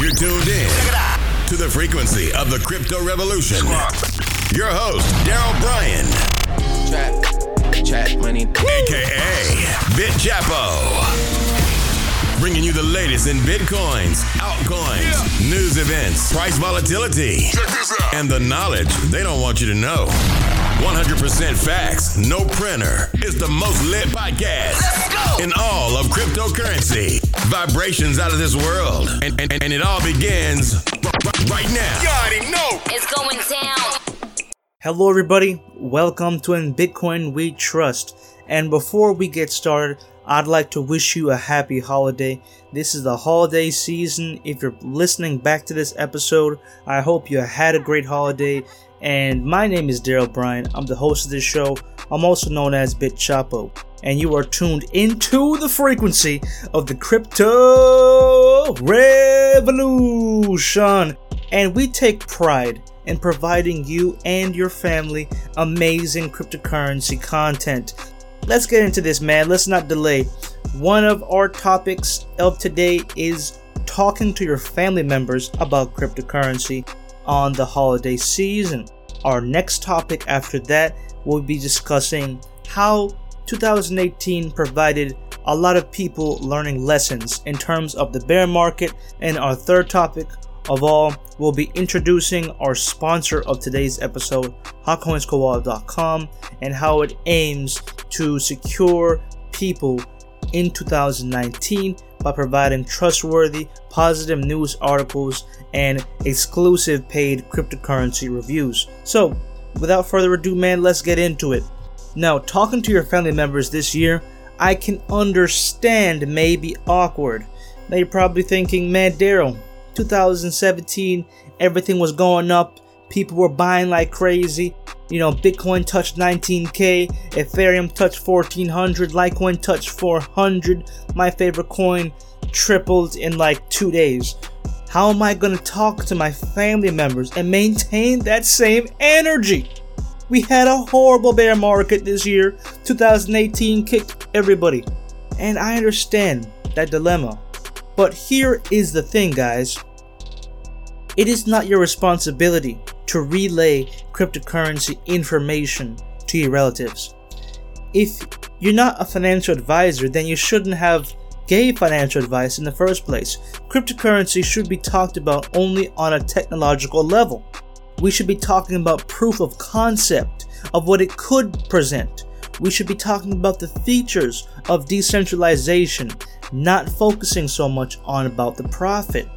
You're tuned in to the frequency of the crypto revolution. Your host, Daryl Bryan, Trap, trap money. aka Bit Chapo. Bringing you the latest in bitcoins, altcoins, news events, price volatility, and the knowledge they don't want you to know. 100% facts, no printer. is the most lit podcast in all of cryptocurrency. Vibrations out of this world. And, and, and it all begins r- right now. You already know. It's going down. Hello, everybody. Welcome to In Bitcoin We Trust. And before we get started, I'd like to wish you a happy holiday. This is the holiday season. If you're listening back to this episode, I hope you had a great holiday. And my name is Daryl Bryan. I'm the host of this show. I'm also known as Bit Chapo. And you are tuned into the frequency of the crypto revolution. And we take pride in providing you and your family amazing cryptocurrency content. Let's get into this, man. Let's not delay. One of our topics of today is talking to your family members about cryptocurrency on the holiday season. Our next topic after that will be discussing how 2018 provided a lot of people learning lessons in terms of the bear market. And our third topic of all, we'll be introducing our sponsor of today's episode, hotcoinskoala.com, and how it aims to secure people in 2019 by providing trustworthy, positive news articles and exclusive paid cryptocurrency reviews. So, without further ado, man, let's get into it. Now, talking to your family members this year, I can understand may be awkward. Now, you're probably thinking, man, Daryl, 2017, everything was going up, people were buying like crazy. You know, Bitcoin touched 19k, Ethereum touched 1400, Litecoin touched 400. My favorite coin tripled in like two days. How am I going to talk to my family members and maintain that same energy? We had a horrible bear market this year. 2018 kicked everybody. And I understand that dilemma. But here is the thing, guys. It is not your responsibility to relay cryptocurrency information to your relatives. If you're not a financial advisor, then you shouldn't have gave financial advice in the first place. Cryptocurrency should be talked about only on a technological level. We should be talking about proof of concept of what it could present. We should be talking about the features of decentralization, not focusing so much on about the profit.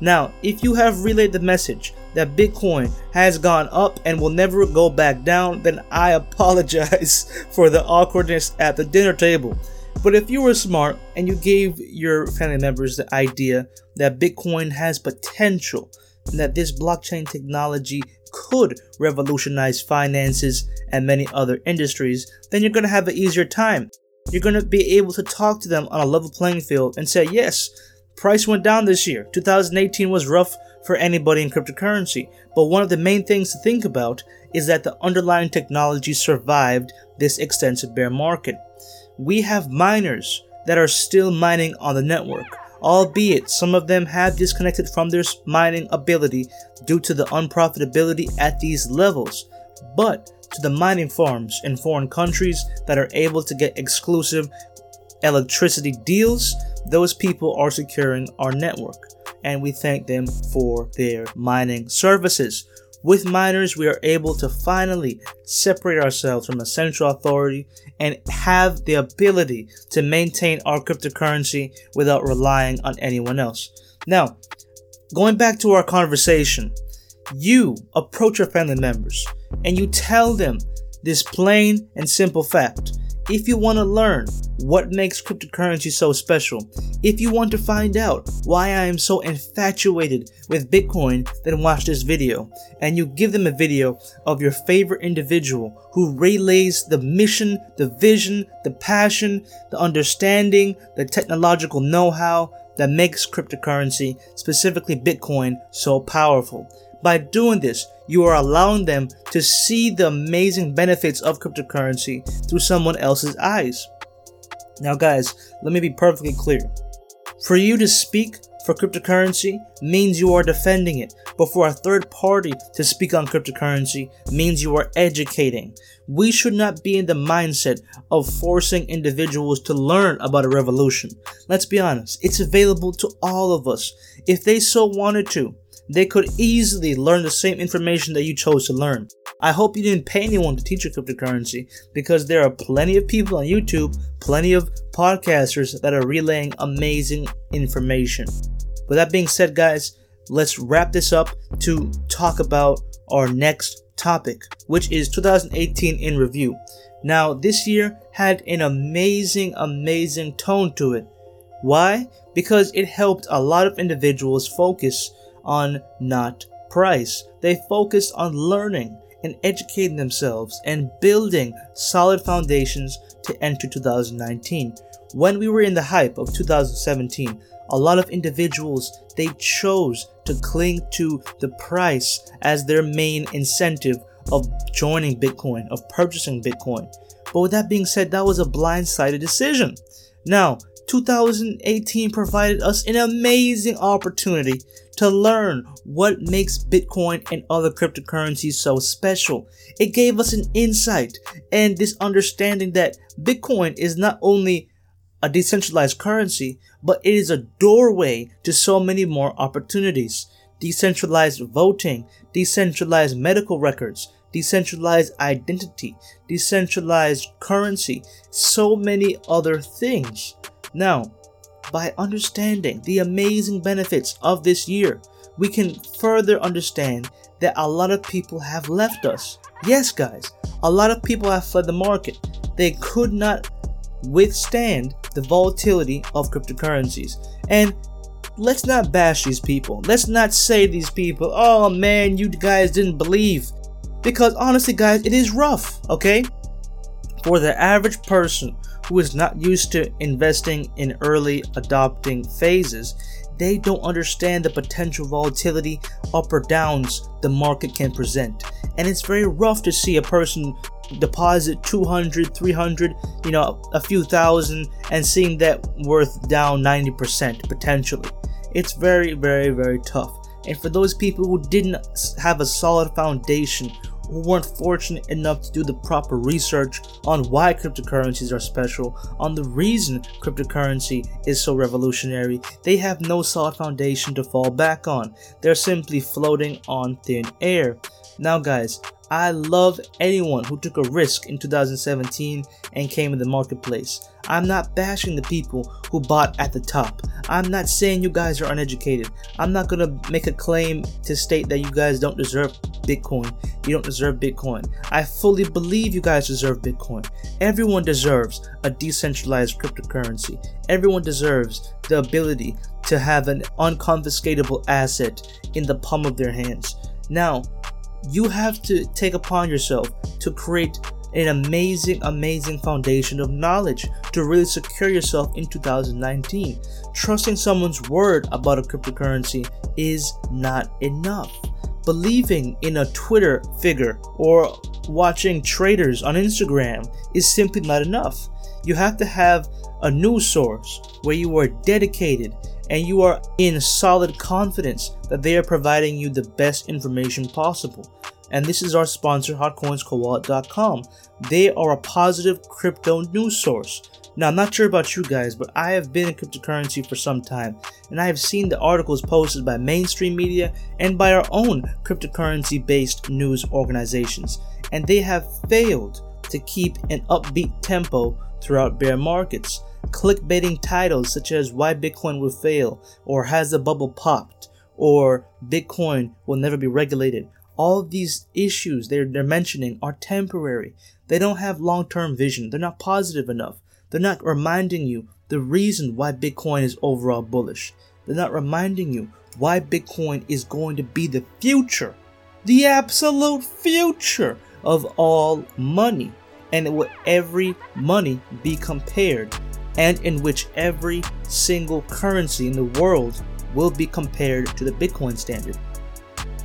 Now, if you have relayed the message that Bitcoin has gone up and will never go back down, then I apologize for the awkwardness at the dinner table. But if you were smart and you gave your family members the idea that Bitcoin has potential and that this blockchain technology could revolutionize finances and many other industries, then you're going to have an easier time. You're going to be able to talk to them on a level playing field and say, yes, price went down this year. 2018 was rough for anybody in cryptocurrency. But one of the main things to think about is that the underlying technology survived this extensive bear market. We have miners that are still mining on the network, albeit some of them have disconnected from their mining ability due to the unprofitability at these levels. But to the mining farms in foreign countries that are able to get exclusive electricity deals, those people are securing our network, and we thank them for their mining services. With miners, we are able to finally separate ourselves from a central authority and have the ability to maintain our cryptocurrency without relying on anyone else. Now, going back to our conversation, you approach your family members and you tell them this plain and simple fact if you want to learn what makes cryptocurrency so special, if you want to find out why I am so infatuated with Bitcoin, then watch this video. And you give them a video of your favorite individual who relays the mission, the vision, the passion, the understanding, the technological know how that makes cryptocurrency, specifically Bitcoin, so powerful. By doing this, you are allowing them to see the amazing benefits of cryptocurrency through someone else's eyes. Now, guys, let me be perfectly clear. For you to speak for cryptocurrency means you are defending it, but for a third party to speak on cryptocurrency means you are educating. We should not be in the mindset of forcing individuals to learn about a revolution. Let's be honest, it's available to all of us. If they so wanted to, they could easily learn the same information that you chose to learn. I hope you didn't pay anyone to teach you cryptocurrency because there are plenty of people on YouTube, plenty of podcasters that are relaying amazing information. With that being said, guys, let's wrap this up to talk about our next topic, which is 2018 in review. Now, this year had an amazing, amazing tone to it. Why? Because it helped a lot of individuals focus on not price. They focused on learning and educating themselves and building solid foundations to enter 2019. When we were in the hype of 2017, a lot of individuals they chose to cling to the price as their main incentive of joining Bitcoin, of purchasing Bitcoin. But with that being said, that was a blindsided decision. Now, 2018 provided us an amazing opportunity to learn what makes Bitcoin and other cryptocurrencies so special. It gave us an insight and this understanding that Bitcoin is not only a decentralized currency, but it is a doorway to so many more opportunities. Decentralized voting, decentralized medical records, decentralized identity, decentralized currency, so many other things. Now, by understanding the amazing benefits of this year, we can further understand that a lot of people have left us. Yes, guys, a lot of people have fled the market. They could not withstand the volatility of cryptocurrencies. And let's not bash these people. Let's not say these people, oh man, you guys didn't believe. Because honestly, guys, it is rough, okay? For the average person who is not used to investing in early adopting phases, they don't understand the potential volatility up or downs the market can present. And it's very rough to see a person deposit 200, 300, you know, a few thousand and seeing that worth down 90% potentially. It's very, very, very tough. And for those people who didn't have a solid foundation who weren't fortunate enough to do the proper research on why cryptocurrencies are special, on the reason cryptocurrency is so revolutionary, they have no solid foundation to fall back on. They're simply floating on thin air. Now, guys, I love anyone who took a risk in 2017 and came in the marketplace. I'm not bashing the people who bought at the top. I'm not saying you guys are uneducated. I'm not gonna make a claim to state that you guys don't deserve Bitcoin. You don't deserve Bitcoin. I fully believe you guys deserve Bitcoin. Everyone deserves a decentralized cryptocurrency. Everyone deserves the ability to have an unconfiscatable asset in the palm of their hands. Now, you have to take upon yourself to create an amazing, amazing foundation of knowledge to really secure yourself in 2019. Trusting someone's word about a cryptocurrency is not enough. Believing in a Twitter figure or watching traders on Instagram is simply not enough. You have to have a news source where you are dedicated and you are in solid confidence that they are providing you the best information possible. And this is our sponsor, hotcoinscowallet.com. They are a positive crypto news source. Now, I'm not sure about you guys, but I have been in cryptocurrency for some time, and I have seen the articles posted by mainstream media and by our own cryptocurrency based news organizations, and they have failed to keep an upbeat tempo throughout bear markets clickbaiting titles such as Why Bitcoin Will Fail, or Has the Bubble Popped, or Bitcoin Will Never Be Regulated. All these issues they're, they're mentioning are temporary. They don't have long term vision. They're not positive enough. They're not reminding you the reason why Bitcoin is overall bullish. They're not reminding you why Bitcoin is going to be the future, the absolute future of all money, and will every money be compared and in which every single currency in the world will be compared to the Bitcoin standard.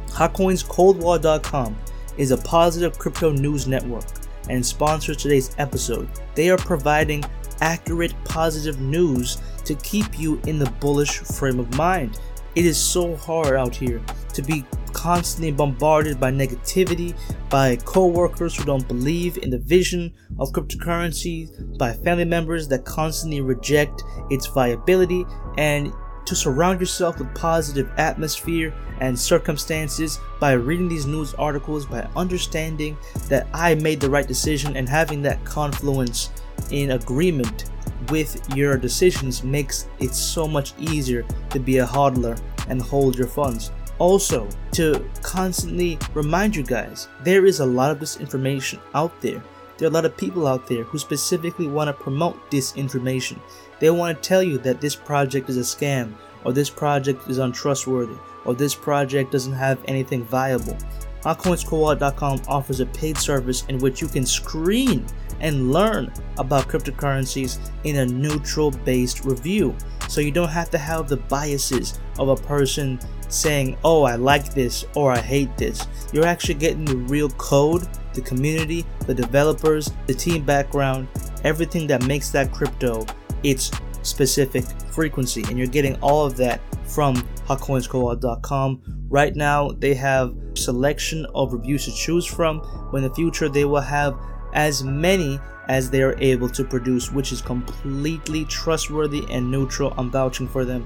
HotCoinsColdWall.com is a positive crypto news network and sponsors today's episode. They are providing accurate, positive news to keep you in the bullish frame of mind. It is so hard out here to be constantly bombarded by negativity, by coworkers who don't believe in the vision of cryptocurrency, by family members that constantly reject its viability, and to surround yourself with positive atmosphere and circumstances by reading these news articles, by understanding that I made the right decision and having that confluence in agreement with your decisions makes it so much easier to be a hodler and hold your funds. Also, to constantly remind you guys, there is a lot of disinformation out there. There are a lot of people out there who specifically want to promote disinformation. They want to tell you that this project is a scam, or this project is untrustworthy, or this project doesn't have anything viable. HotCoinsCold.com offers a paid service in which you can screen and learn about cryptocurrencies in a neutral based review. So you don't have to have the biases of a person saying, oh, I like this or I hate this. You're actually getting the real code, the community, the developers, the team background, everything that makes that crypto its specific frequency. And you're getting all of that from hotcoinscoa.com. Right now, they have selection of reviews to choose from. In the future, they will have as many as they are able to produce, which is completely trustworthy and neutral. I'm vouching for them.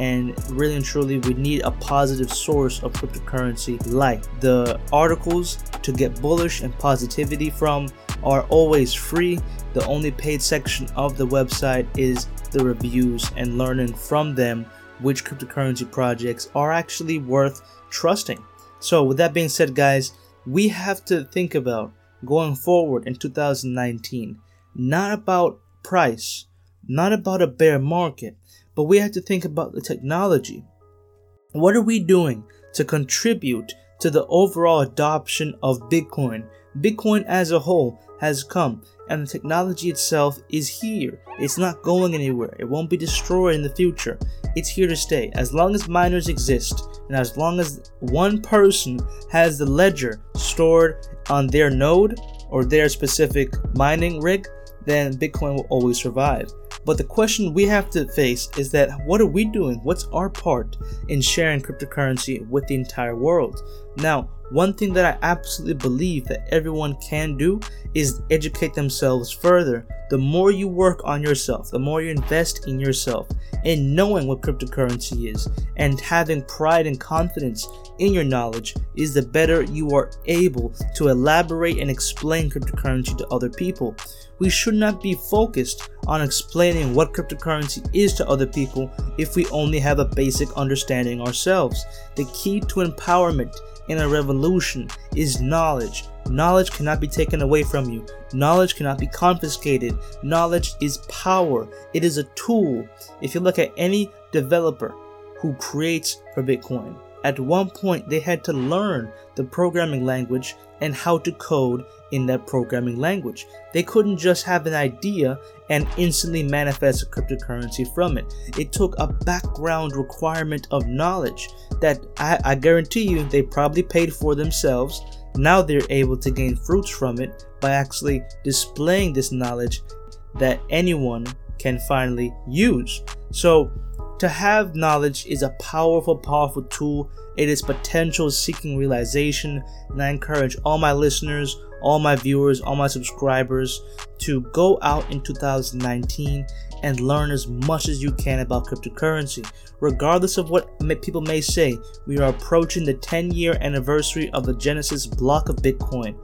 And really and truly, we need a positive source of cryptocurrency like the articles to get bullish and positivity from are always free. The only paid section of the website is the reviews and learning from them which cryptocurrency projects are actually worth trusting. So, with that being said, guys, we have to think about going forward in 2019 not about price, not about a bear market, but we have to think about the technology. What are we doing to contribute to the overall adoption of Bitcoin? Bitcoin as a whole has come and the technology itself is here. It's not going anywhere. It won't be destroyed in the future. It's here to stay. As long as miners exist and as long as one person has the ledger stored on their node or their specific mining rig, then Bitcoin will always survive. But the question we have to face is that what are we doing? What's our part in sharing cryptocurrency with the entire world? Now, one thing that I absolutely believe that everyone can do is educate themselves further. The more you work on yourself, the more you invest in yourself, in knowing what cryptocurrency is, and having pride and confidence in your knowledge, is the better you are able to elaborate and explain cryptocurrency to other people. We should not be focused on explaining what cryptocurrency is to other people if we only have a basic understanding ourselves. The key to empowerment in a revolution is knowledge. Knowledge cannot be taken away from you. Knowledge cannot be confiscated. Knowledge is power. It is a tool. If you look at any developer who creates for Bitcoin, at one point they had to learn the programming language and how to code in that programming language. They couldn't just have an idea and instantly manifest a cryptocurrency from it. It took a background requirement of knowledge that I, I guarantee you they probably paid for themselves. Now they're able to gain fruits from it by actually displaying this knowledge that anyone can finally use. So, to have knowledge is a powerful, powerful tool. It is potential seeking realization, and I encourage all my listeners, all my viewers, all my subscribers to go out in 2019 and learn as much as you can about cryptocurrency. Regardless of what people may say, we are approaching the 10 year anniversary of the Genesis block of Bitcoin,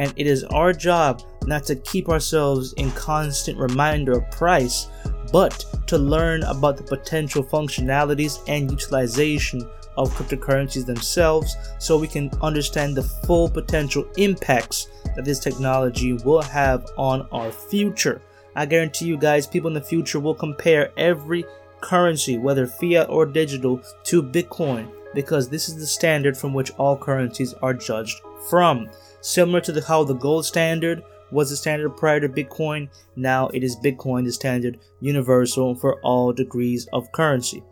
and it is our job not to keep ourselves in constant reminder of price, but to learn about the potential functionalities and utilization of cryptocurrencies themselves so we can understand the full potential impacts that this technology will have on our future. I guarantee you guys, people in the future will compare every currency, whether fiat or digital, to Bitcoin because this is the standard from which all currencies are judged from. Similar to the, how the gold standard was the standard prior to Bitcoin, now it is Bitcoin the standard universal for all degrees of currency.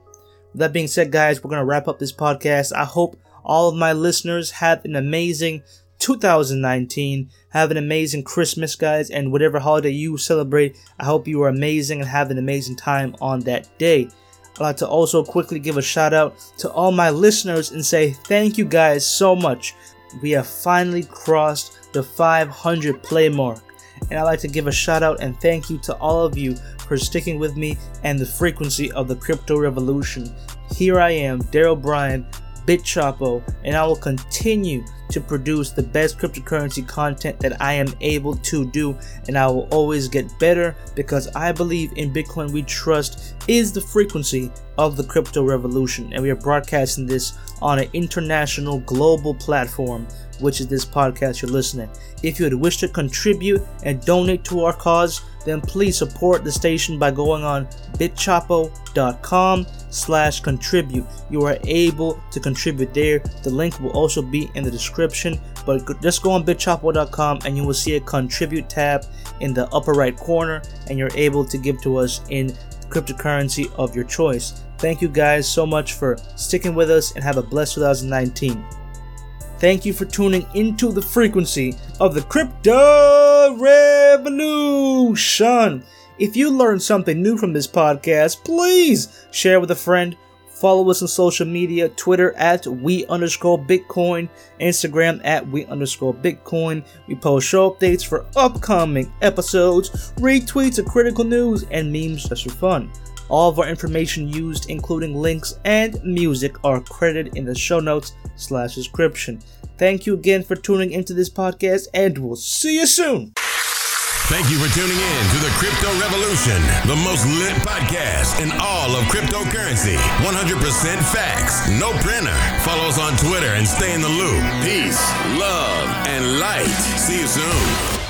that being said, guys, we're going to wrap up this podcast. I hope all of my listeners have an amazing 2019. Have an amazing Christmas, guys, and whatever holiday you celebrate, I hope you are amazing and have an amazing time on that day. I'd like to also quickly give a shout out to all my listeners and say thank you guys so much. We have finally crossed the 500 play mark. And I'd like to give a shout out and thank you to all of you for sticking with me and the frequency of the crypto revolution. Here I am, Daryl Bryan, BitChapo, and I will continue to produce the best cryptocurrency content that I am able to do, and I will always get better because I believe in Bitcoin we trust is the frequency of the crypto revolution, and we are broadcasting this on an international global platform, which is this podcast you're listening. If you would wish to contribute and donate to our cause, then please support the station by going on bitchapo.com slash contribute. You are able to contribute there. The link will also be in the description, but just go on bitchapo.com and you will see a contribute tab in the upper right corner and you're able to give to us in cryptocurrency of your choice. Thank you guys so much for sticking with us and have a blessed 2019. Thank you for tuning into the frequency of the crypto revolution. If you learned something new from this podcast, please share with a friend. Follow us on social media Twitter at we underscore Bitcoin, Instagram at we underscore Bitcoin. We post show updates for upcoming episodes, retweets of critical news, and memes just for fun. All of our information used, including links and music, are credited in the show notes slash description. Thank you again for tuning into this podcast, and we'll see you soon. Thank you for tuning in to the Crypto Revolution, the most lit podcast in all of cryptocurrency. 100% facts, no printer. Follow us on Twitter and stay in the loop. Peace, love, and light. See you soon.